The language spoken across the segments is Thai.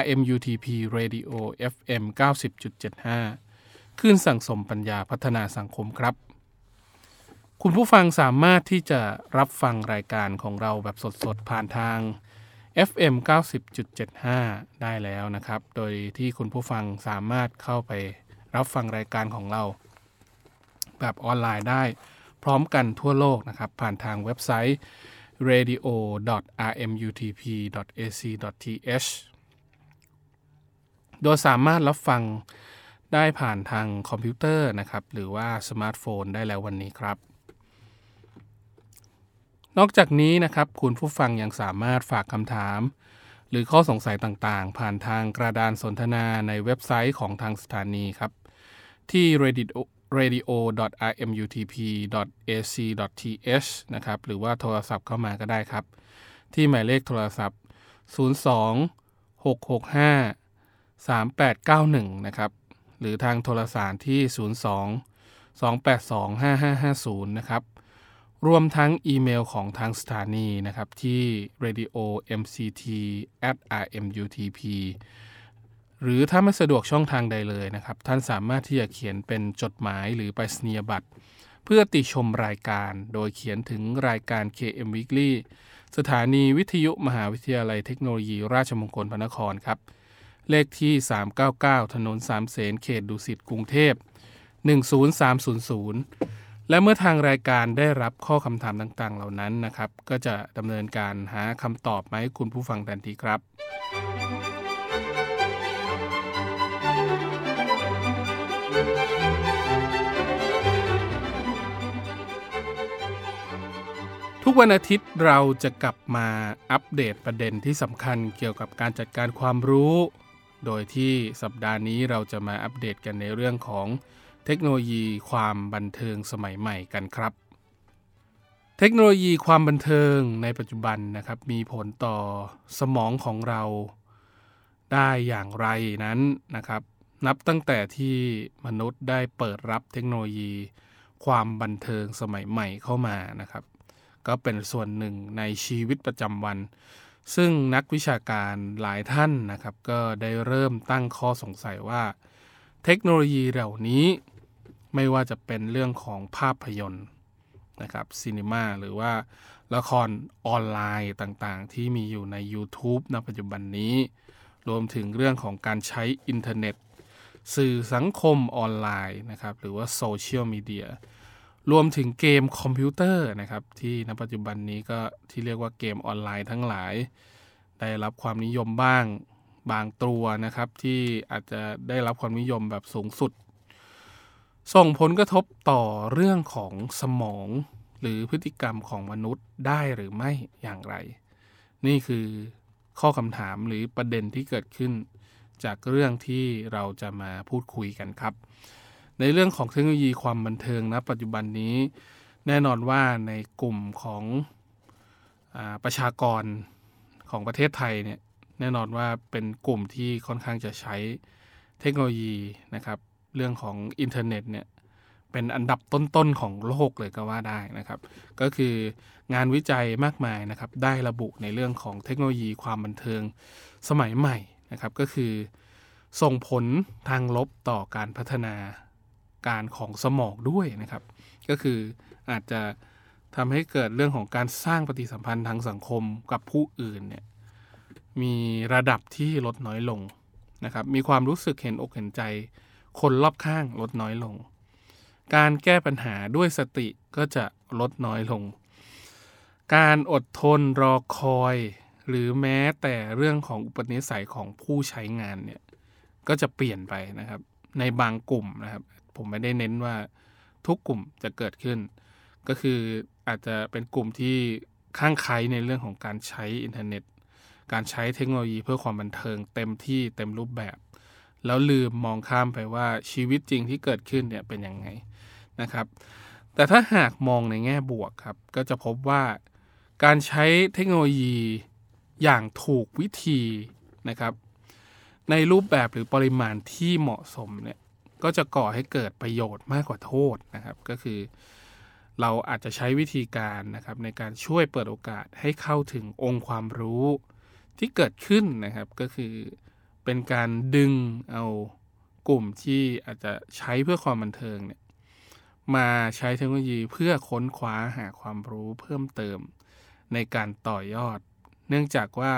RMUTP Radio FM 90.75คลื่นสั่งสมปัญญาพัฒนาสังคมครับ คุณผู้ฟังสามารถที่จะรับฟังรายการของเราแบบสดๆ ผ่านทาง FM 90.75 ได้แล้วนะครับ โดยที่คุณผู้ฟังสามารถเข้าไปรับฟังรายการของเรา แบบออนไลน์ได้พร้อมกันทั่วโลกนะครับ ผ่านทางเว็บไซต์ radio.rmutp.ac.th โดยสามารถรับฟังได้ผ่านทางคอมพิวเตอร์นะครับ หรือว่าสมาร์ทโฟนได้แล้ววันนี้ครับ นอกจากนี้นะครับ คุณผู้ฟังยังสามารถฝากคำถาม หรือข้อสงสัยต่างๆ ผ่านทางกระดานสนทนาในเว็บไซต์ของทางสถานีครับ ที่ radio radio.rmutp.ac.th นะครับ หรือว่าโทรศัพท์เข้ามาก็ได้ครับ ที่หมายเลขโทรศัพท์ 02 665 3891 นะครับ หรือทางโทรสารที่ 02 282 5550 นะครับ รวมทั้งอีเมลของทางสถานีนะครับ ที่ radio mct at rmutp หรือถ้าไม่สะดวกช่องทางใดเลยนะครับ ท่านสามารถที่จะเขียนเป็นจดหมายหรือไปรษณียบัตรเพื่อติชมรายการโดยเขียนถึงรายการ KM Weekly สถานีวิทยุมหาวิทยาลัยเทคโนโลยีราชมงคลพระนครครับ เลขที่ 399 ถนนสามเสนเขตดุสิตกรุงเทพ 10300 และเมื่อทางรายการได้รับข้อคำถามต่างๆ เหล่านั้นนะครับ ก็จะดำเนินการหาคำตอบมาให้คุณผู้ฟังทันทีครับทุกวันอาทิตย์เราจะกลับมาอัปเดตประเด็นที่สำคัญเกี่ยวกับการจัดการความรู้ โดยที่สัปดาห์นี้เราจะมาอัปเดตกันในเรื่องของเทคโนโลยีความบันเทิงสมัยใหม่กันครับ เทคโนโลยีความบันเทิงในปัจจุบันนะครับ มีผลต่อสมองของเราได้อย่างไรนั้นนะครับ นับตั้งแต่ที่มนุษย์ได้เปิดรับเทคโนโลยี ความบันเทิงสมัยใหม่เข้ามานะครับ ก็เป็นส่วนหนึ่งในชีวิตประจำวัน ซึ่งนักวิชาการหลายท่านนะครับ ก็ได้เริ่มตั้งข้อสงสัยว่า เทคโนโลยีเหล่านี้ไม่ว่าจะเป็นเรื่องของภาพยนตร์นะครับซีนีมาหรือว่าละครออนไลน์ต่างๆ ที่มีอยู่ใน YouTube ณปัจจุบันนี้ รวมถึงเรื่องของการใช้อินเทอร์เน็ต สื่อสังคมออนไลน์นะครับ หรือว่าโซเชียลมีเดีย รวมถึงเกมคอมพิวเตอร์นะครับที่ณปัจจุบันนี้ก็ที่เรียกว่าเกมออนไลน์ทั้งหลาย ได้รับความนิยมบ้างบางตัวนะครับ ที่อาจจะได้รับความนิยมแบบสูงสุด ส่งผลกระทบต่อเรื่องของสมองหรือพฤติกรรมของมนุษย์ได้หรือไม่อย่างไร นี่คือข้อคำถามหรือประเด็นที่เกิดขึ้น จากเรื่องที่เราจะมาพูดคุยกันครับ ในเรื่องของเทคโนโลยีความบันเทิงนะปัจจุบันนี้ แน่นอนว่าในกลุ่มของอประชากรของประเทศไทยเนี่ยแน่นอนว่าเป็นกลุ่มที่ค่อนข้างจะใช้เทคโนโลยีนะครับ เรื่องของอินเทอร์เน็ตเนี่ยเป็นอันดับต้นๆของโลกเลยก็ว่าได้นะครับ ก็คืองานวิจัยมากมายนะครับ ได้ระบุในเรื่องของเทคโนโลยีความบันเทิงสมัยใหม่นะครับ ก็คือส่งผลทางลบต่อการพัฒนา การของสมองด้วยนะครับ ก็คืออาจจะทำให้เกิดเรื่องของการสร้างปฏิสัมพันธ์ทางสังคมกับผู้อื่นเนี่ยมีระดับที่ลดน้อยลงนะครับ มีความรู้สึกเห็นอกเห็นใจ คนรอบข้างลดน้อยลง การแก้ปัญหาด้วยสติก็จะลดน้อยลง การอดทนรอคอย หรือแม้แต่เรื่องของอุปนิสัยของผู้ใช้งานเนี่ยก็จะเปลี่ยนไปนะครับ ในบางกลุ่มนะครับ ผมไม่ได้เน้นว่าทุกกลุ่มจะเกิดขึ้น ก็คืออาจจะเป็นกลุ่มที่ข้างใครในเรื่องของการใช้อินเทอร์เน็ต การใช้เทคโนโลยีเพื่อความบันเทิงเต็มที่เต็มรูปแบบ แล้วลืมมองข้ามไปว่าชีวิตจริงที่เกิดขึ้นเนี่ยเป็นยังไงนะครับ แต่ถ้าหากมองในแง่บวกครับ ก็จะพบว่าการใช้เทคโนโลยีอย่างถูกวิธีนะครับ ในรูปแบบหรือปริมาณที่เหมาะสมเนี่ย ก็จะก่อให้เกิดประโยชน์มากกว่าโทษนะครับ ก็คือเราอาจจะใช้วิธีการนะครับในการช่วยเปิดโอกาสให้เข้าถึงองค์ความรู้ที่เกิดขึ้นนะครับ ก็คือเป็นการดึงเอากลุ่มที่อาจจะใช้เพื่อความบันเทิงเนี่ยมาใช้เทคโนโลยีเพื่อค้นคว้าหาความรู้เพิ่มเติมในการต่อยอด เนื่องจากว่า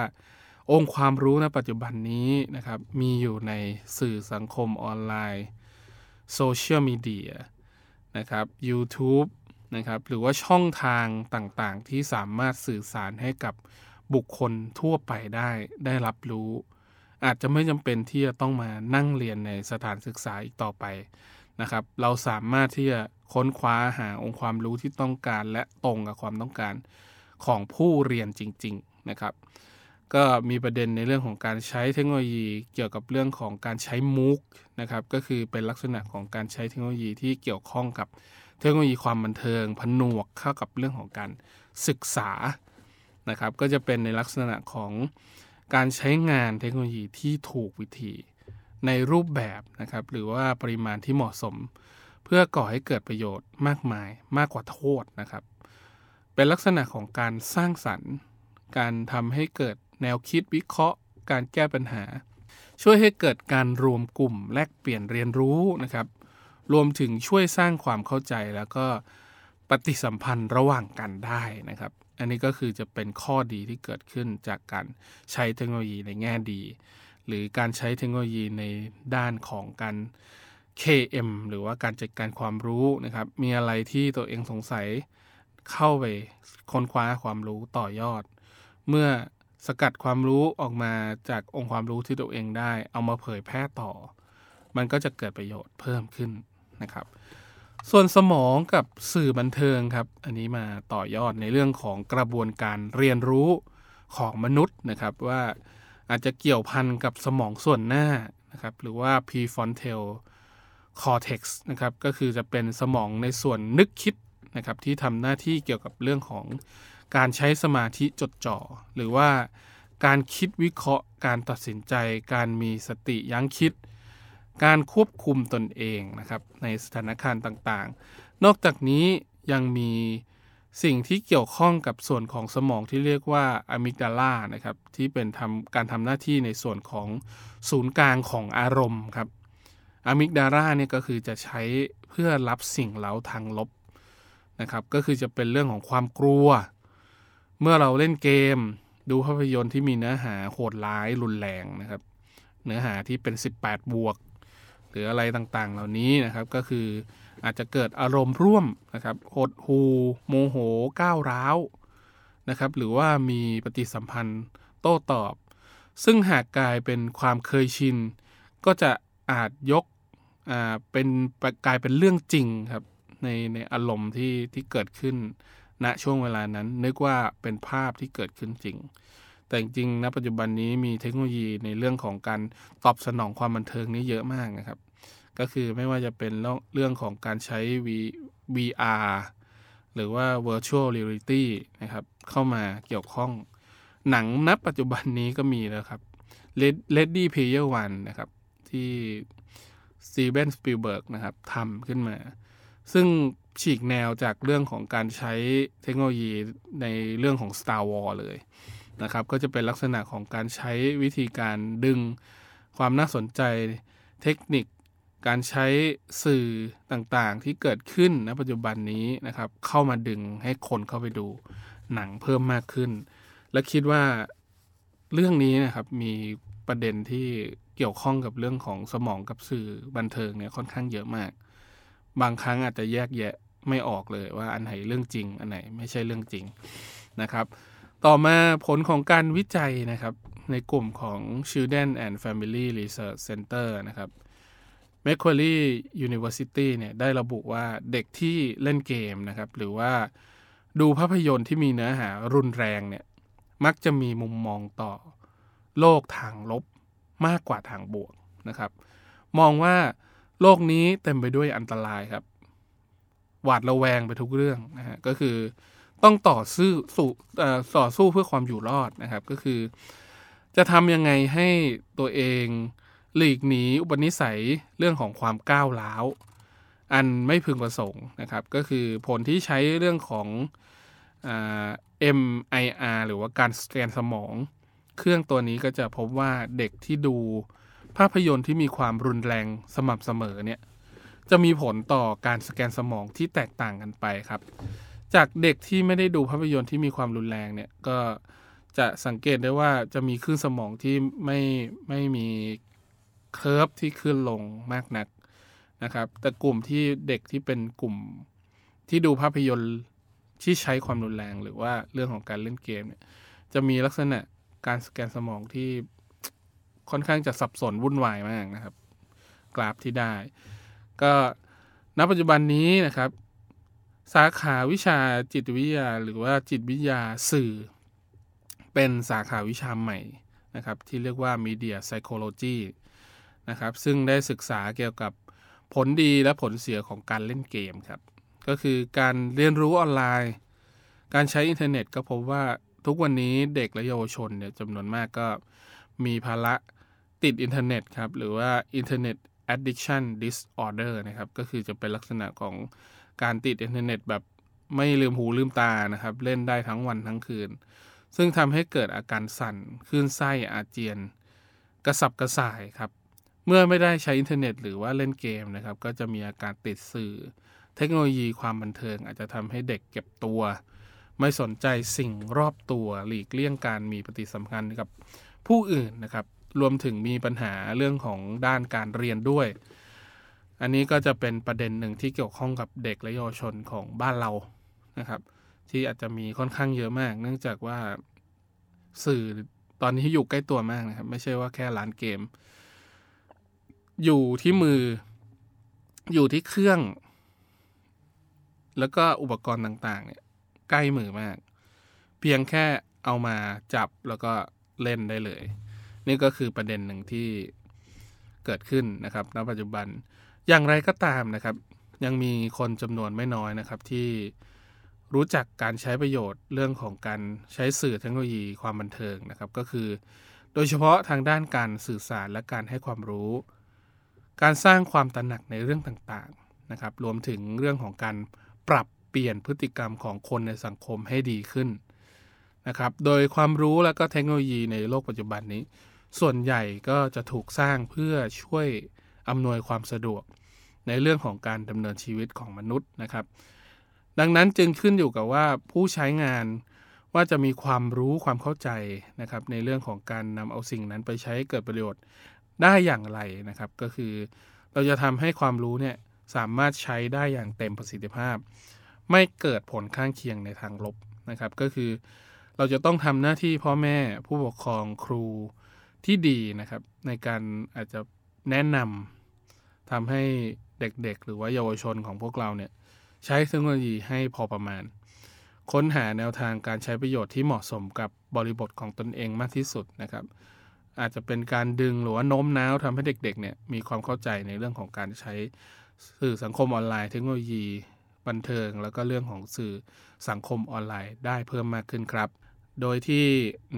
องค์ความรู้ในปัจจุบันนี้นะครับ มีอยู่ในสื่อสังคมออนไลน์ โซเชียลมีเดียนะครับ YouTube นะครับ หรือว่าช่องทางต่างๆ ที่สามารถสื่อสารให้กับบุคคลทั่วไปได้ได้รับรู้ อาจจะไม่จำเป็นที่จะต้องมานั่งเรียนในสถานศึกษาอีกต่อไปนะครับ เราสามารถที่จะค้นคว้าหาองค์ความรู้ที่ต้องการและตรงกับความต้องการของผู้เรียนจริง ๆ นะครับ ก็มีประเด็นในเรื่องของการใช้เทคโนโลยีเกี่ยวกับเรื่องของการใช้มูกนะครับก็คือเป็นลักษณะของการใช้เทคโนโลยีที่เกี่ยวข้องกับเทคโนโลยีความบันเทิงผนวกเข้ากับเรื่องของการศึกษานะครับก็จะเป็นในลักษณะของการใช้งานเทคโนโลยีที่ถูกวิธี ในรูปแบบนะครับหรือว่าปริมาณที่เหมาะสม เพื่อก่อให้เกิดประโยชน์มากมายมากกว่าโทษนะครับ เป็นลักษณะของการสร้างสรรค์ การทำให้เกิด แนวคิดวิเคราะห์ การแก้ปัญหา ช่วยให้เกิดการรวมกลุ่มแลกเปลี่ยนเรียนรู้นะครับ รวมถึงช่วยสร้างความเข้าใจแล้วก็ปฏิสัมพันธ์ระหว่างกันได้นะครับ อันนี้ก็คือจะเป็นข้อดีที่เกิดขึ้นจากการใช้เทคโนโลยีในแง่ดี หรือการใช้เทคโนโลยีในด้านของการ KM หรือว่าการจัดการความรู้นะครับ มีอะไรที่ตัวเองสงสัยเข้าไปค้นคว้าความรู้ต่อยอด เมื่อ สกัดความรู้ออกมาจากองค์ความรู้ที่ตัวเองได้ เอามาเผยแพร่ต่อ มันก็จะเกิดประโยชน์เพิ่มขึ้นนะครับ ส่วนสมองกับสื่อบันเทิงครับ อันนี้มาต่อยอดในเรื่องของกระบวนการเรียนรู้ของมนุษย์นะครับว่าอาจจะเกี่ยวพันกับสมองส่วนหน้านะครับหรือว่า prefrontal cortex นะครับก็คือจะเป็นสมองในส่วนนึกคิดนะครับที่ทำหน้าที่เกี่ยวกับเรื่องของ การใช้สมาธิจดจ่อ หรือว่าการคิดวิเคราะห์ การตัดสินใจ การมีสติยั้งคิด การควบคุมตนเองนะครับในสถานการณ์ต่างๆ นอกจากนี้ยังมีสิ่งที่เกี่ยวข้องกับส่วนของสมองที่เรียกว่าอะมิกดาลานะครับที่เป็นทำการทำหน้าที่ในส่วนของศูนย์กลางของอารมณ์ครับอะมิกดาลาเนี่ยก็คือจะใช้เพื่อรับสิ่งเล้าทางลบนะครับก็คือจะเป็นเรื่องของความกลัว เมื่อเราเล่นเกม ดูภาพยนตร์ที่มีเนื้อหาโหดร้ายรุนแรงนะครับ เนื้อหาที่เป็น 18 บวก หรืออะไรต่างๆ เหล่านี้นะครับก็คืออาจจะเกิดอารมณ์ร่วมนะครับหดหูโมโหก้าวร้าวนะครับ หรือว่ามีปฏิสัมพันธ์โต้ตอบ ซึ่งหากกลายเป็นความเคยชิน ก็จะอาจยกเป็นกลายเป็นเรื่องจริงครับในในอารมณ์ที่ที่เกิดขึ้น ณช่วงเวลานั้น นึกว่าเป็นภาพที่เกิดขึ้นจริง แต่จริงณปัจจุบันนี้มีเทคโนโลยีในเรื่องของการตอบสนองความบันเทิงนี้เยอะมากนะครับ ก็คือไม่ว่าจะเป็นเรื่องของการใช้ v VR หรือว่า virtual reality นะครับเข้ามาเกี่ยวข้อง หนังณปัจจุบันนี้ก็มีแล้วครับ Ready Player One นะครับ ที่ Steven Spielberg นะครับทำขึ้นมา ซึ่ง ฉีกแนวจากเรื่องของการใช้เทคโนโลยีในเรื่องของ Star Wars เลยนะครับ ก็จะเป็นลักษณะของการใช้วิธีการดึงความน่าสนใจเทคนิคการใช้สื่อต่างๆ ที่เกิดขึ้นณปัจจุบันนี้นะครับ เข้ามาดึงให้คนเข้าไปดูหนังเพิ่มมากขึ้น และคิดว่าเรื่องนี้นะครับมีประเด็นที่เกี่ยวข้องกับเรื่องของสมองกับสื่อบันเทิงเนี่ยค่อนข้างเยอะมาก บางครั้งอาจจะแยกแยะไม่ออกเลยว่าอันไหนเรื่องจริง อันไหนไม่ใช่เรื่องจริงนะครับ ต่อมาผลของการวิจัยนะครับในกลุ่มของ Children and Family Research Center นะครับ Macquarie University เนี่ยได้ระบุว่าเด็กที่เล่นเกมนะครับ หรือว่าดูภาพยนตร์ที่มีเนื้อหารุนแรงเนี่ยมักจะมีมุมมองต่อโลกทางลบมากกว่าทางบวกนะครับ มองว่า โลกนี้เต็มไปด้วยอันตรายครับ หวาดระแวงไปทุกเรื่องนะฮะก็คือต้องต่อสู้สู้ต่อสู้เพื่อความอยู่รอดนะครับ ก็คือ จะทำยังไงให้ตัวเองหลีกหนีอุปนิสัยเรื่องของความก้าวร้าว อันไม่พึงประสงค์นะครับ ก็คือผลที่ใช้เรื่องของ MIR หรือว่าการสแกนสมอง เครื่องตัวนี้ก็จะพบว่าเด็กที่ดู ภาพยนตร์ที่มีความรุนแรงสม่ำเสมอเนี่ยจะมีผลต่อการสแกนสมองที่แตกต่างกันไปครับ จากเด็กที่ไม่ได้ดูภาพยนตร์ที่มีความรุนแรงเนี่ยก็จะสังเกตได้ว่าจะมีคลื่นสมองที่ไม่ไม่มีเคอร์ฟที่ขึ้นลงมากนักนะครับ แต่กลุ่มที่เด็กที่เป็นกลุ่มที่ดูภาพยนตร์ที่ใช้ความรุนแรงหรือว่าเรื่องของการเล่นเกมเนี่ยจะมีลักษณะการสแกนสมองที่ ค่อนข้างจะสับสนวุ่นวายมากนะครับ กราฟที่ได้ ก็ณปัจจุบันนี้นะครับ สาขาวิชาจิตวิทยา หรือว่าจิตวิทยาสื่อ เป็นสาขาวิชาใหม่นะครับ ที่เรียกว่า Media Psychology นะครับ ซึ่งได้ศึกษาเกี่ยวกับผลดีและผลเสียของการเล่นเกมครับ ก็คือการเรียนรู้ออนไลน์ การใช้อินเทอร์เน็ตก็พบว่าทุกวันนี้เด็กและเยาวชนเนี่ยจำนวนมากก็มีภาวะ ติดอินเทอร์เน็ตครับ หรือว่า Internet Addiction Disorder นะครับ ก็คือจะเป็นลักษณะของการติดอินเทอร์เน็ตแบบไม่ลืมหูลืมตานะครับ เล่นได้ทั้งวันทั้งคืน ซึ่งทำให้เกิดอาการสั่นคลื่นไส้อาเจียน กระสับกระส่ายครับ เมื่อไม่ได้ใช้อินเทอร์เน็ต หรือว่าเล่นเกมนะครับ ก็จะมีอาการติดสื่อ เทคโนโลยีความบันเทิง อาจจะทำให้เด็กเก็บตัว ไม่สนใจสิ่งรอบตัวหลีกเลี่ยงการมีปฏิสัมพันธ์กับผู้อื่นนะครับ รวมถึงมีปัญหาเรื่องของด้านการเรียนด้วย อันนี้ก็จะเป็นประเด็นหนึ่งที่เกี่ยวข้องกับเด็กและเยาวชนของบ้านเรานะครับ ที่อาจจะมีค่อนข้างเยอะมาก เนื่องจากว่าสื่อตอนนี้อยู่ใกล้ตัวมากนะครับ ไม่ใช่ว่าแค่ร้านเกม อยู่ที่มือ อยู่ที่เครื่อง แล้วก็อุปกรณ์ต่างๆ เนี่ย ใกล้มือมาก เพียงแค่เอามาจับแล้วก็เล่นได้เลย นี่ก็คือประเด็นหนึ่งที่เกิดขึ้นนะครับณปัจจุบันอย่างไรก็ตามนะครับ ยังมีคนจำนวนไม่น้อยนะครับที่รู้จักการใช้ประโยชน์เรื่องของการใช้สื่อเทคโนโลยีความบันเทิงนะครับ ก็คือ โดยเฉพาะทางด้านการสื่อสารและการให้ความรู้ การสร้างความตระหนักในเรื่องต่างๆนะครับ รวมถึงเรื่องของการปรับเปลี่ยนพฤติกรรมของคนในสังคมให้ดีขึ้นนะครับ โดยความรู้และก็เทคโนโลยีในโลกปัจจุบันนี้ ส่วนใหญ่ก็จะถูกสร้างเพื่อช่วยอำนวยความสะดวกในเรื่องของการดำเนินชีวิตของมนุษย์นะครับ ดังนั้นจึงขึ้นอยู่กับว่าผู้ใช้งานว่าจะมีความรู้ความเข้าใจนะครับ ในเรื่องของการนำเอาสิ่งนั้นไปใช้เกิดประโยชน์ได้อย่างไรนะครับ ก็คือเราจะทำให้ความรู้เนี่ยสามารถใช้ได้อย่างเต็มประสิทธิภาพ ไม่เกิดผลข้างเคียงในทางลบนะครับ ก็คือเราจะต้องทำหน้าที่พ่อแม่ผู้ปกครองครู ที่ดีนะครับ ในการอาจจะแนะนำทำให้เด็กๆ หรือว่าเยาวชนของพวกเราเนี่ยใช้เทคโนโลยีให้พอประมาณ ค้นหาแนวทางการใช้ประโยชน์ที่เหมาะสมกับบริบทของตนเองมากที่สุดนะครับ อาจจะเป็นการดึงหรือว่าโน้มน้าวทำให้เด็กๆเนี่ยมีความเข้าใจในเรื่องของการใช้สื่อสังคมออนไลน์เทคโนโลยีบันเทิง แล้วก็เรื่องของสื่อสังคมออนไลน์ได้เพิ่มมากขึ้นครับ โดยที่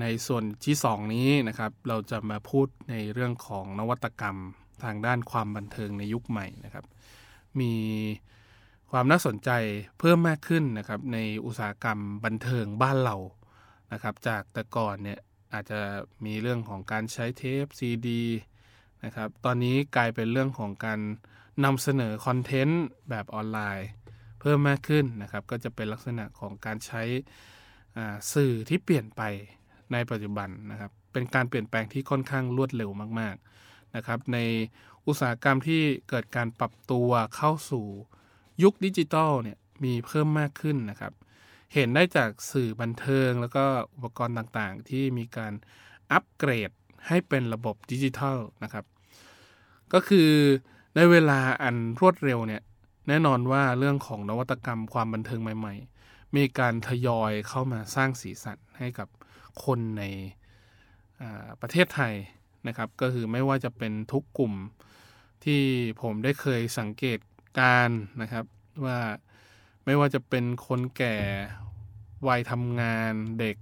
ในส่วนที่ 2 นี้นะครับ เราจะมาพูดในเรื่องของนวัตกรรมทางด้านความบันเทิงในยุคใหม่นะครับ มีความน่าสนใจเพิ่มมากขึ้นนะครับ ในอุตสาหกรรมบันเทิงบ้านเรานะครับ จากแต่ก่อนเนี่ยอาจจะมีเรื่องของการใช้เทปซีดีนะครับ ตอนนี้กลายเป็นเรื่องของการนำเสนอคอนเทนต์แบบออนไลน์ เพิ่มมากขึ้นนะครับ ก็จะเป็นลักษณะของการใช้ สื่อที่เปลี่ยนไปในปัจจุบันนะครับ เป็นการเปลี่ยนแปลงที่ค่อนข้างรวดเร็วมากๆนะครับ ในอุตสาหกรรมที่เกิดการปรับตัวเข้าสู่ยุคดิจิทัลเนี่ยมีเพิ่มมากขึ้นนะครับ เห็นได้จากสื่อบันเทิง แล้วก็อุปกรณ์ต่างๆ ที่มีการอัปเกรดให้เป็นระบบดิจิทัลนะครับ ก็คือในเวลาอันรวดเร็วเนี่ยแน่นอนว่าเรื่องของนวัตกรรมความบันเทิงใหม่ ๆ มีการทยอยเข้ามาสร้างสีสันให้กับคนในประเทศไทยนะครับ ก็คือไม่ว่าจะเป็นทุกกลุ่มที่ผมได้เคยสังเกตการนะครับว่าไม่ว่าจะเป็นคนแก่วัยทำงานเด็ก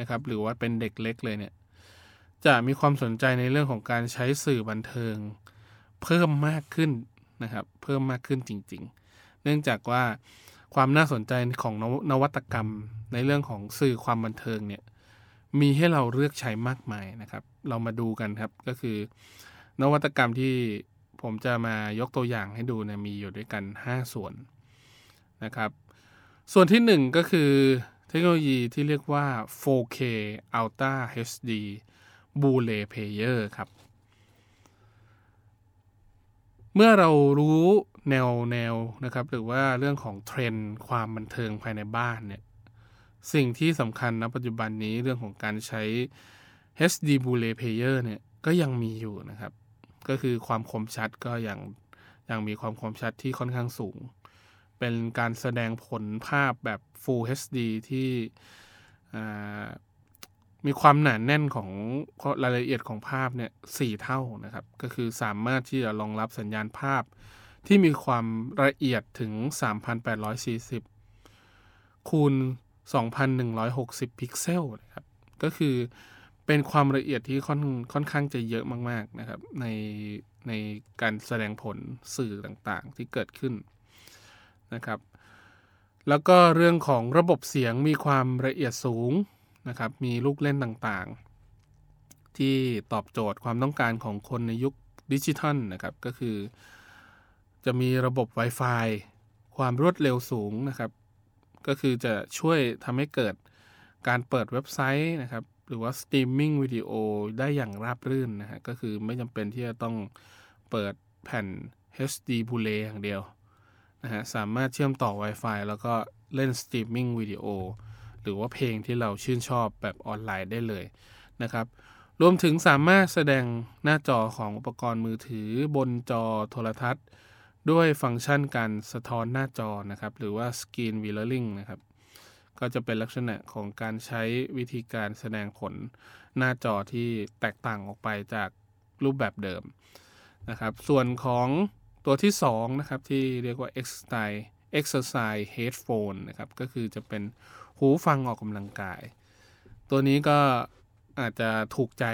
นะครับ หรือว่าเป็นเด็กเล็กเลยเนี่ยจะมีความสนใจในเรื่องของการใช้สื่อบันเทิง เพิ่มมากขึ้นนะครับ เพิ่มมากขึ้นจริง ๆ เนื่องจากว่า ความน่าสนใจของนวัตกรรม ในเรื่องของสื่อความบันเทิงเนี่ยมีให้เราเลือกใช้มากมายนะครับ เรามาดูกันครับก็คือ นวัตกรรมที่ผมจะมายกตัวอย่างให้ดูเนี่ยมีอยู่ด้วยกัน 5 ส่วนนะครับ ส่วนที่ 1 ก็คือเทคโนโลยีที่เรียกว่า 4K Ultra HD Blu-ray Player ครับ เมื่อเรารู้ แนวแนวนะครับ หรือว่าเรื่องของเทรนด์ความบันเทิงภายในบ้านเนี่ย สิ่งที่สำคัญณปัจจุบันนี้เรื่องของการใช้ HD Blu-ray Player เนี่ยก็ยังมีอยู่นะครับ ก็คือความคมชัดก็ยังยังมีความคมชัดที่ค่อนข้างสูง เป็นการแสดงผลภาพแบบ Full HD ที่มีความหนาแน่นของรายละเอียดของภาพเนี่ยสี่เท่านะครับ ก็คือสามารถที่จะรองรับสัญญาณภาพ ที่มีความละเอียดถึง 3,840 คูณ 2,160 พิกเซลนะครับ ก็คือเป็นความละเอียดที่ค่อนค่อนข้างจะเยอะมาก ๆ นะครับ ในในการแสดงผลสื่อต่างๆ ที่เกิดขึ้นนะครับ แล้วก็เรื่องของระบบเสียงมีความละเอียดสูงนะครับ มีลูกเล่นต่างๆ ที่ตอบโจทย์ความต้องการของคนในยุคดิจิทัลนะครับ ก็คือ จะมีระบบ Wi-Fi ความรวดเร็วสูงนะครับ ก็คือจะช่วยทำให้เกิดการเปิดเว็บไซต์นะครับ หรือว่าสตรีมมิ่งวิดีโอได้อย่างราบรื่นนะฮะก็คือไม่จำเป็นที่จะต้องเปิดแผ่น HD Blu-ray อย่างเดียวนะฮะสามารถเชื่อมต่อ Wi-Fi แล้วก็เล่นสตรีมมิ่งวิดีโอหรือว่าเพลงที่เราชื่นชอบแบบออนไลน์ได้เลยนะครับ รวมถึงสามารถแสดงหน้าจอของอุปกรณ์มือถือบนจอโทรทัศน์ ด้วยฟังก์ชันการสะท้อนหน้าจอนะครับ หรือว่า Screen Mirroring นะครับ ก็จะเป็นลักษณะของการใช้วิธีการแสดงผลหน้าจอที่แตกต่างออกไปจากรูปแบบเดิมนะครับ ส่วนของตัวที่ 2 นะครับ ที่เรียกว่า Exercise Exercise Headphone นะครับ ก็คือจะเป็นหูฟังออกกำลังกาย ตัวนี้ก็อาจจะถูกใจ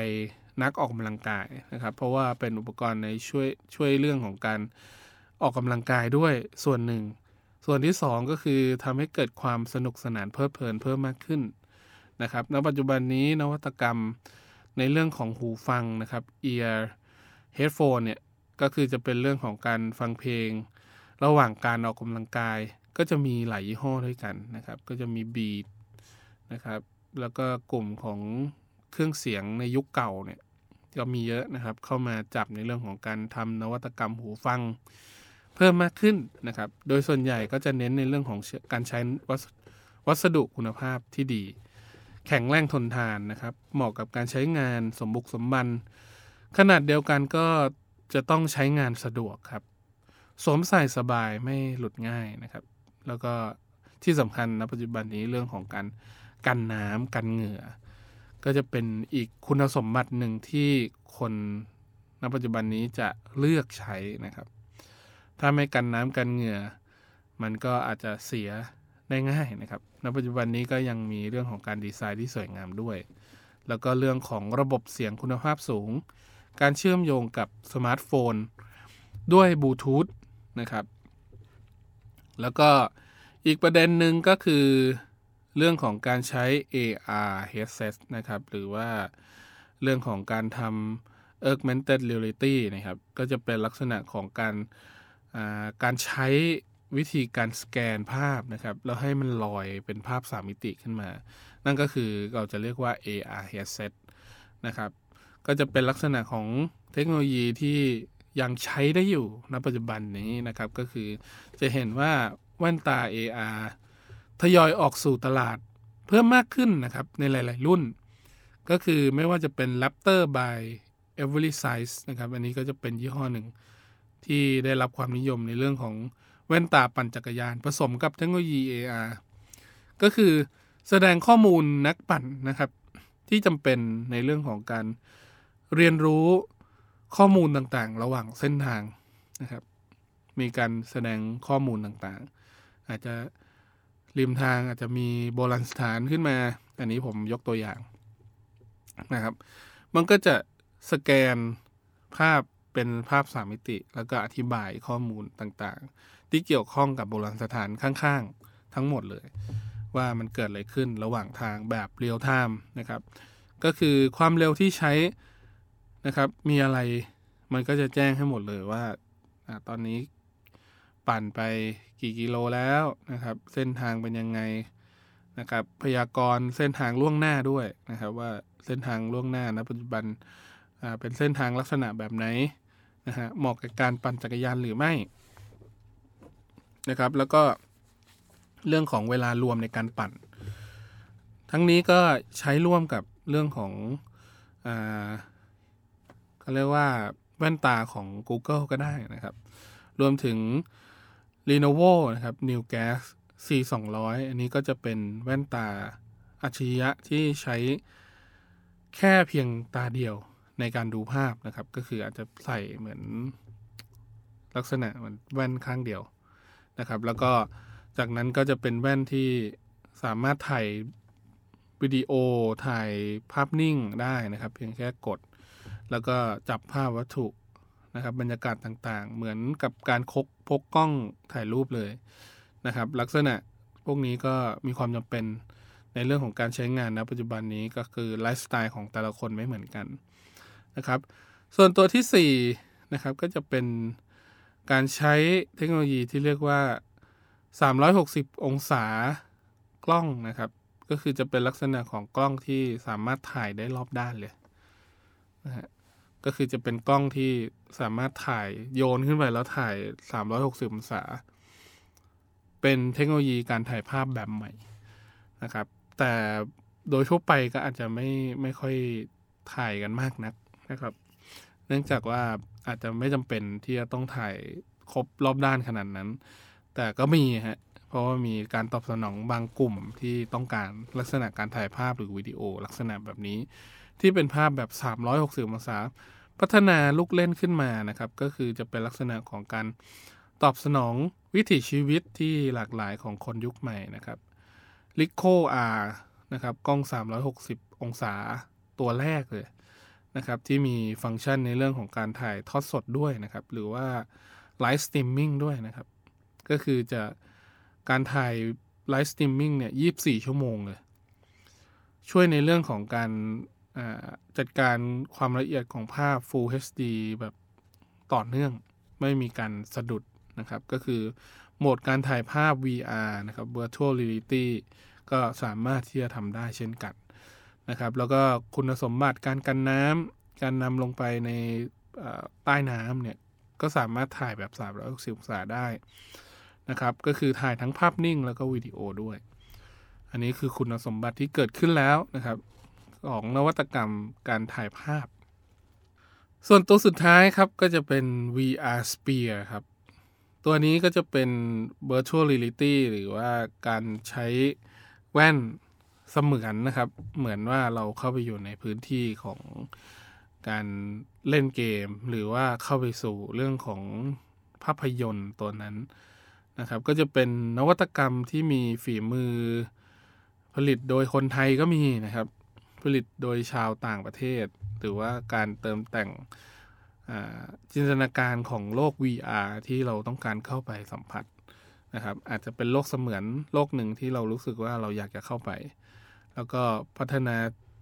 นักออกกำลังกายนะครับ เพราะว่าเป็นอุปกรณ์ในช่วยช่วยเรื่องของการ ออกกำลังกายด้วยส่วนหนึ่ง ส่วนที่ 2 ก็คือทำให้เกิดความสนุกสนานเพลิดเพลินเพิ่มมากขึ้นนะครับณปัจจุบันนี้นวัตกรรมในเรื่องของหูฟังนะครับ ear headphone เนี่ยก็คือจะเป็นเรื่องของการฟังเพลง ระหว่างการออกกำลังกาย ก็จะมีหลายยี่ห้อด้วยกันนะครับ ก็จะมีบีดนะครับ แล้วก็กลุ่มของเครื่องเสียงในยุคเก่าเนี่ยก็มีเยอะนะครับ เข้ามาจับในเรื่องของการทำนวัตกรรมหูฟัง เพิ่มมากขึ้นนะครับ โดยส่วนใหญ่ก็จะเน้นในเรื่องของการใช้วัสดุคุณภาพที่ดี แข็งแรงทนทานนะครับ เหมาะกับการใช้งานสมบุกสมบัน ขนาดเดียวกันก็จะต้องใช้งานสะดวกครับ สวมใส่สบายไม่หลุดง่ายนะครับ แล้วก็ที่สำคัญณปัจจุบันนี้เรื่องของการกันน้ำกันเหงื่อ ก็จะเป็นอีกคุณสมบัติหนึ่งที่คนณปัจจุบันนี้จะเลือกใช้นะครับ ถ้าไม่กันน้ำกันเหงื่อ มันก็อาจจะเสียได้ง่ายนะครับณปัจจุบันนี้ก็ยังมีเรื่องของการดีไซน์ที่สวยงามด้วย แล้วก็เรื่องของระบบเสียงคุณภาพสูง การเชื่อมโยงกับสมาร์ทโฟน ด้วยบลูทูธนะครับ แล้วก็อีกประเด็นหนึ่งก็คือเรื่องของการใช้ AR headset นะครับ หรือว่าเรื่องของการทำ augmented reality นะครับ ก็จะเป็นลักษณะของการ การใช้วิธีการสแกนภาพนะครับ แล้วให้มันลอยเป็นภาพสามมิติขึ้นมา นั่นก็คือเราจะเรียกว่า AR headset นะครับ ก็จะเป็นลักษณะของเทคโนโลยีที่ยังใช้ได้อยู่ณปัจจุบันนี้นะครับ ก็คือจะเห็นว่าแว่นตา AR ทยอยออกสู่ตลาดเพิ่มมากขึ้นนะครับในหลาย ๆ รุ่น ก็คือไม่ว่าจะเป็น Raptor by Every Size นะครับ อันนี้ก็จะเป็นยี่ห้อหนึ่ง ที่ได้รับความนิยมในเรื่องของแว่นตาปั่นจักรยาน ผสมกับเทคโนโลยี AR ก็คือแสดงข้อมูลนักปั่นนะครับ ที่จำเป็นในเรื่องของการเรียนรู้ข้อมูลต่างๆ ระหว่างเส้นทางนะครับ มีการแสดงข้อมูลต่างๆ อาจจะริมทางอาจจะมีโบราณสถานขึ้นมา อันนี้ผมยกตัวอย่างนะครับ มันก็จะสแกนภาพ เป็นภาพสามมิติ แล้วก็อธิบายข้อมูลต่างๆ ที่เกี่ยวข้องกับโบราณสถานข้างๆ ทั้งหมดเลย ว่ามันเกิดอะไรขึ้นระหว่างทางแบบ real-time นะครับ ก็คือความเร็วที่ใช้นะครับมีอะไรมันก็จะแจ้งให้หมดเลยว่าอตอนนี้ปั่นไปกี่กิโลแล้วนะครับ เส้นทางเป็นยังไงนะครับ พยากรณ์เส้นทางล่วงหน้าด้วยนะครับ ว่าเส้นทางล่วงหน้านะปัจจุบันเป็นเส้นทางลักษณะแบบไหน นะฮะเหมาะกับการปั่นจักรยานหรือไม่นะครับ แล้วก็เรื่องของเวลารวมในการปั่น ทั้งนี้ก็ใช้ร่วมกับเรื่องของเขาเรียกว่าแว่นตาของ Google ก็ได้นะครับ รวมถึง Lenovo นะครับ New Gas C 2 0 0อันนี้ก็จะเป็นแว่นตาอัจฉริยะที่ใช้แค่เพียงตาเดียว ในการดูภาพนะครับ ก็คืออาจจะใส่เหมือนลักษณะเหมือนแว่นข้างเดียวนะครับ แล้วก็จากนั้นก็จะเป็นแว่นที่สามารถถ่ายวิดีโอถ่ายภาพนิ่งได้นะครับ เพียงแค่กด แล้วก็จับภาพวัตถุนะครับ บรรยากาศต่างๆ เหมือนกับการคกพกกล้องถ่ายรูปเลยนะครับ ลักษณะพวกนี้ก็มีความจำเป็นในเรื่องของการใช้งานนะปัจจุบันนี้ก็คือไลฟ์สไตล์ของแต่ละคนไม่เหมือนกัน นะครับ ส่วนตัวที่4นะครับก็จะเป็นการใช้เทคโนโลยีที่เรียกว่า 360 องศากล้องนะครับ ก็คือจะเป็นลักษณะของกล้องที่สามารถถ่ายได้รอบด้านเลยนะฮะก็คือจะเป็นกล้องที่สามารถถ่ายโยนขึ้นไปแล้วถ่าย 360 องศา เป็นเทคโนโลยีการถ่ายภาพแบบใหม่นะครับ แต่โดยทั่วไปก็อาจจะไม่ไม่ค่อยถ่ายกันมากนัก นะครับ เนื่องจากว่าอาจจะไม่จำเป็นที่จะต้องถ่ายครบรอบด้านขนาดนั้น แต่ก็มีฮะเพราะว่ามีการตอบสนองบางกลุ่มที่ต้องการลักษณะการถ่ายภาพหรือวิดีโอลักษณะแบบนี้ ที่เป็นภาพแบบ 360องศาพัฒนาลูกเล่นขึ้นมานะครับ ก็คือจะเป็นลักษณะของการตอบสนองวิถีชีวิตที่หลากหลายของคนยุคใหม่นะครับ l i c o R นะครับกล้อง 360 องศาตัวแรกเลย นะครับที่มีฟังก์ชันในเรื่องของการถ่ายทอดสดด้วยนะครับ หรือว่า live streaming ด้วยนะครับ ก็คือจะการถ่าย live streaming เนี่ย24ชั่วโมงเลย ช่วยในเรื่องของการจัดการความละเอียดของภาพ Full HD แบบต่อเนื่องไม่มีการสะดุดนะครับ ก็คือโหมดการถ่ายภาพ VR นะครับ Virtual Reality ก็สามารถที่จะทำได้เช่นกัน นะครับ แล้วก็คุณสมบัติการกันน้ำการนำลงไปในใต้น้ำเนี่ยก็สามารถถ่ายแบบ 360องศาได้นะครับ ก็คือถ่ายทั้งภาพนิ่งแล้วก็วิดีโอด้วย อันนี้คือคุณสมบัติที่เกิดขึ้นแล้วนะครับของนวัตกรรมการถ่ายภาพ ส่วนตัวสุดท้ายครับก็จะเป็น VR Sphere ครับ ตัวนี้ก็จะเป็น Virtual Reality หรือว่าการใช้แว่น เสมือนนะครับ เหมือนว่าเราเข้าไปอยู่ในพื้นที่ของการเล่นเกม หรือว่าเข้าไปสู่เรื่องของภาพยนตร์ตัวนั้นนะครับ ก็จะเป็นนวัตกรรมที่มีฝีมือ ผลิตโดยคนไทยก็มีนะครับ ผลิตโดยชาวต่างประเทศ หรือว่าการเติมแต่งจินตนาการของโลก VR ที่เราต้องการเข้าไปสัมผัสนะครับ อาจจะเป็นโลกเสมือนโลกหนึ่งที่เรารู้สึกว่าเราอยากจะเข้าไป แล้วก็พัฒนา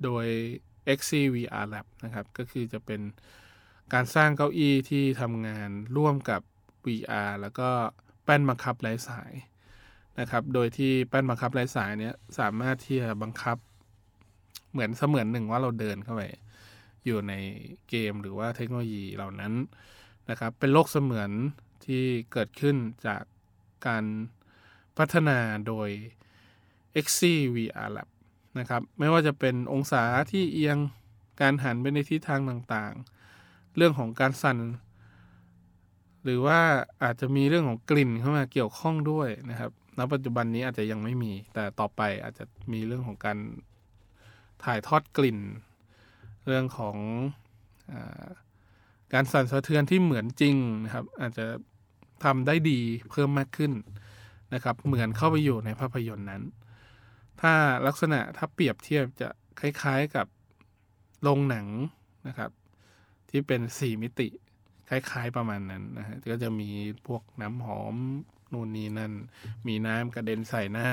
โดย XC VR Lab นะครับ ก็คือจะเป็นการสร้างเก้าอี้ที่ทำงานร่วมกับ VR แล้วก็แป้นบังคับไร้สายนะครับ โดยที่แป้นบังคับไร้สายเนี้ยสามารถที่จะบังคับเหมือนเสมือนหนึ่งว่าเราเดินเข้าไปอยู่ในเกมหรือว่าเทคโนโลยีเหล่านั้นนะครับ เป็นโลกเสมือนที่เกิดขึ้นจากการพัฒนาโดย x c VR Lab นะครับ ไม่ว่าจะเป็นองศาที่เอียงการหันไปในทิศทางต่างๆ เรื่องของการสั่น หรือว่าอาจจะมีเรื่องของกลิ่นเข้ามาเกี่ยวข้องด้วยนะครับณปัจจุบันนี้อาจจะยังไม่มี แต่ต่อไปอาจจะมีเรื่องของการถ่ายทอดกลิ่น เรื่องของอการสั่นสะเทือนที่เหมือนจริงนะครับ อาจจะทำได้ดีเพิ่มมากขึ้นนะครับ เหมือนเข้าไปอยู่ในภาพยนตร์นั้น ถ้าลักษณะถ้าเปรียบเทียบจะคล้ายๆกับโรงหนังนะครับ ที่เป็นสี่มิติ คล้ายๆประมาณนั้นนะฮะก็จะมีพวกน้ำหอมนู่นนี่นั่น มีน้ำกระเด็นใส่หน้า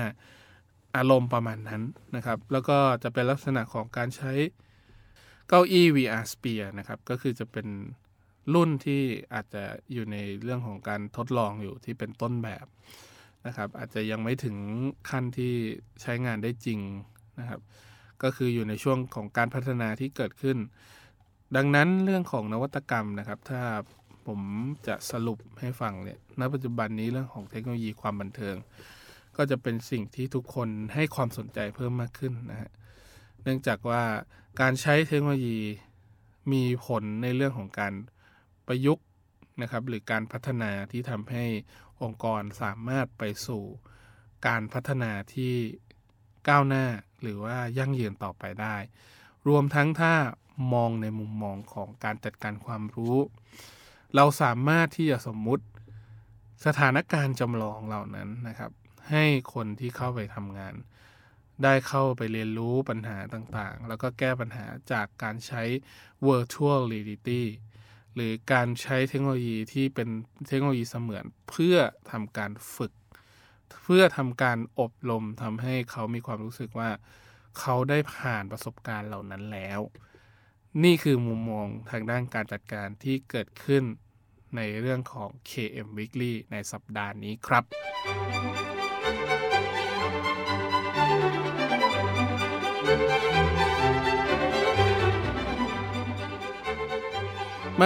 อารมณ์ประมาณนั้นนะครับ แล้วก็จะเป็นลักษณะของการใช้เก้าอี้ VR Sphere นะครับ ก็คือจะเป็นรุ่นที่อาจจะอยู่ในเรื่องของการทดลองอยู่ที่เป็นต้นแบบ นะครับ อาจจะยังไม่ถึงขั้นที่ใช้งานได้จริงนะครับ ก็คืออยู่ในช่วงของการพัฒนาที่เกิดขึ้น ดังนั้นเรื่องของนวัตกรรมนะครับ ถ้าผมจะสรุปให้ฟังเนี่ยณปัจจุบันนี้เรื่องของเทคโนโลยีความบันเทิง ก็จะเป็นสิ่งที่ทุกคนให้ความสนใจเพิ่มมากขึ้นนะฮะเนื่องจากว่าการใช้เทคโนโลยีมีผลในเรื่องของการประยุกต์นะครับ หรือการพัฒนาที่ทำให้ องค์กรสามารถไปสู่การพัฒนาที่ก้าวหน้าหรือว่ายั่งยืนต่อไปได้ รวมทั้งถ้ามองในมุมมองของการจัดการความรู้ เราสามารถที่จะสมมุติสถานการณ์จำลองเหล่านั้นนะครับ ให้คนที่เข้าไปทำงาน ได้เข้าไปเรียนรู้ปัญหาต่างๆ แล้วก็แก้ปัญหาจากการใช้ virtual reality หรือการใช้เทคโนโลยีที่เป็นเทคโนโลยีเสมือนเพื่อทำการฝึก เพื่อทำการอบรมทำให้เขามีความรู้สึกว่า เขาได้ผ่านประสบการณ์เหล่านั้นแล้ว นี่คือมุมมองทางด้านการจัดการที่เกิดขึ้นในเรื่องของ KM Weekly ในสัปดาห์นี้ครับ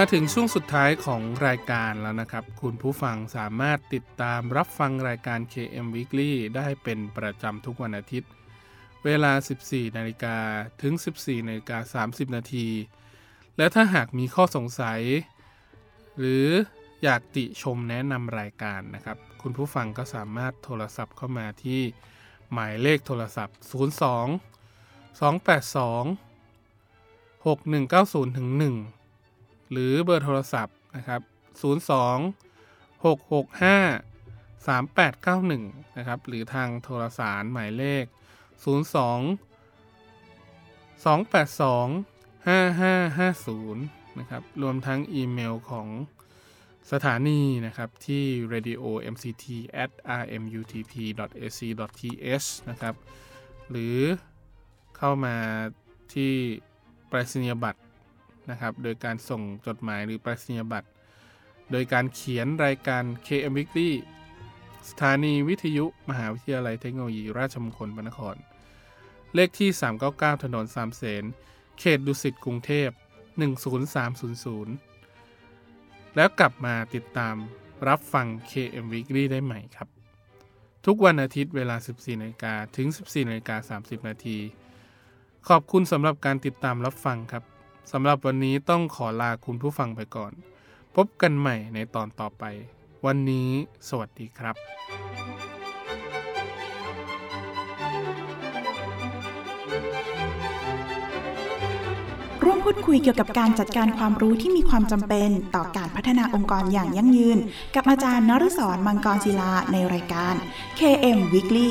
มาถึงช่วงสุดท้ายของรายการแล้วนะครับ คุณผู้ฟังสามารถติดตามรับฟังรายการ KM Weekly ได้เป็นประจำทุกวันอาทิตย์ เวลา 14 นาฬิกาถึง 14 นาฬิกา 30 นาที และถ้าหากมีข้อสงสัย หรืออยากติชมแนะนำรายการนะครับ คุณผู้ฟังก็สามารถโทรศัพท์เข้ามาที่หมายเลขโทรศัพท์ 02 282 6190ถึง1 หรือเบอร์โทรศัพท์นะครับ 02 665 3891 นะครับ หรือทางโทรสารหมายเลข 02 282 5550 นะครับ รวมทั้งอีเมลของสถานีนะครับ ที่ radio mct at rmutp ac th นะครับ หรือเข้ามาที่ปรษณียบัตร นะครับ โดยการส่งจดหมายหรือประสิทธิบัตร โดยการเขียนรายการ KM Weekly สถานีวิทยุมหาวิทยาลัยเทคโนโลยีราชมงคลพระนคร เลขที่ 399 ถนนสามเสน เขตดุสิตกรุงเทพ 10300 แล้วกลับมาติดตามรับฟัง KM Weekly ได้ใหม่ครับ ทุกวันอาทิตย์เวลา 14นาฬิกาถึง 14นาฬิกา30 นาที ขอบคุณสำหรับการติดตามรับฟังครับ สำหรับวันนี้ต้องขอลาคุณผู้ฟังไปก่อน พบกันใหม่ในตอนต่อไป วันนี้สวัสดีครับร่วมพูดคุยเกี่ยวกับการจัดการความรู้ที่มีความจำเป็น ต่อการพัฒนาองค์กรอย่างยั่งยืน กับอาจารย์นฤศรมังกรศิลาในรายการ KM Weekly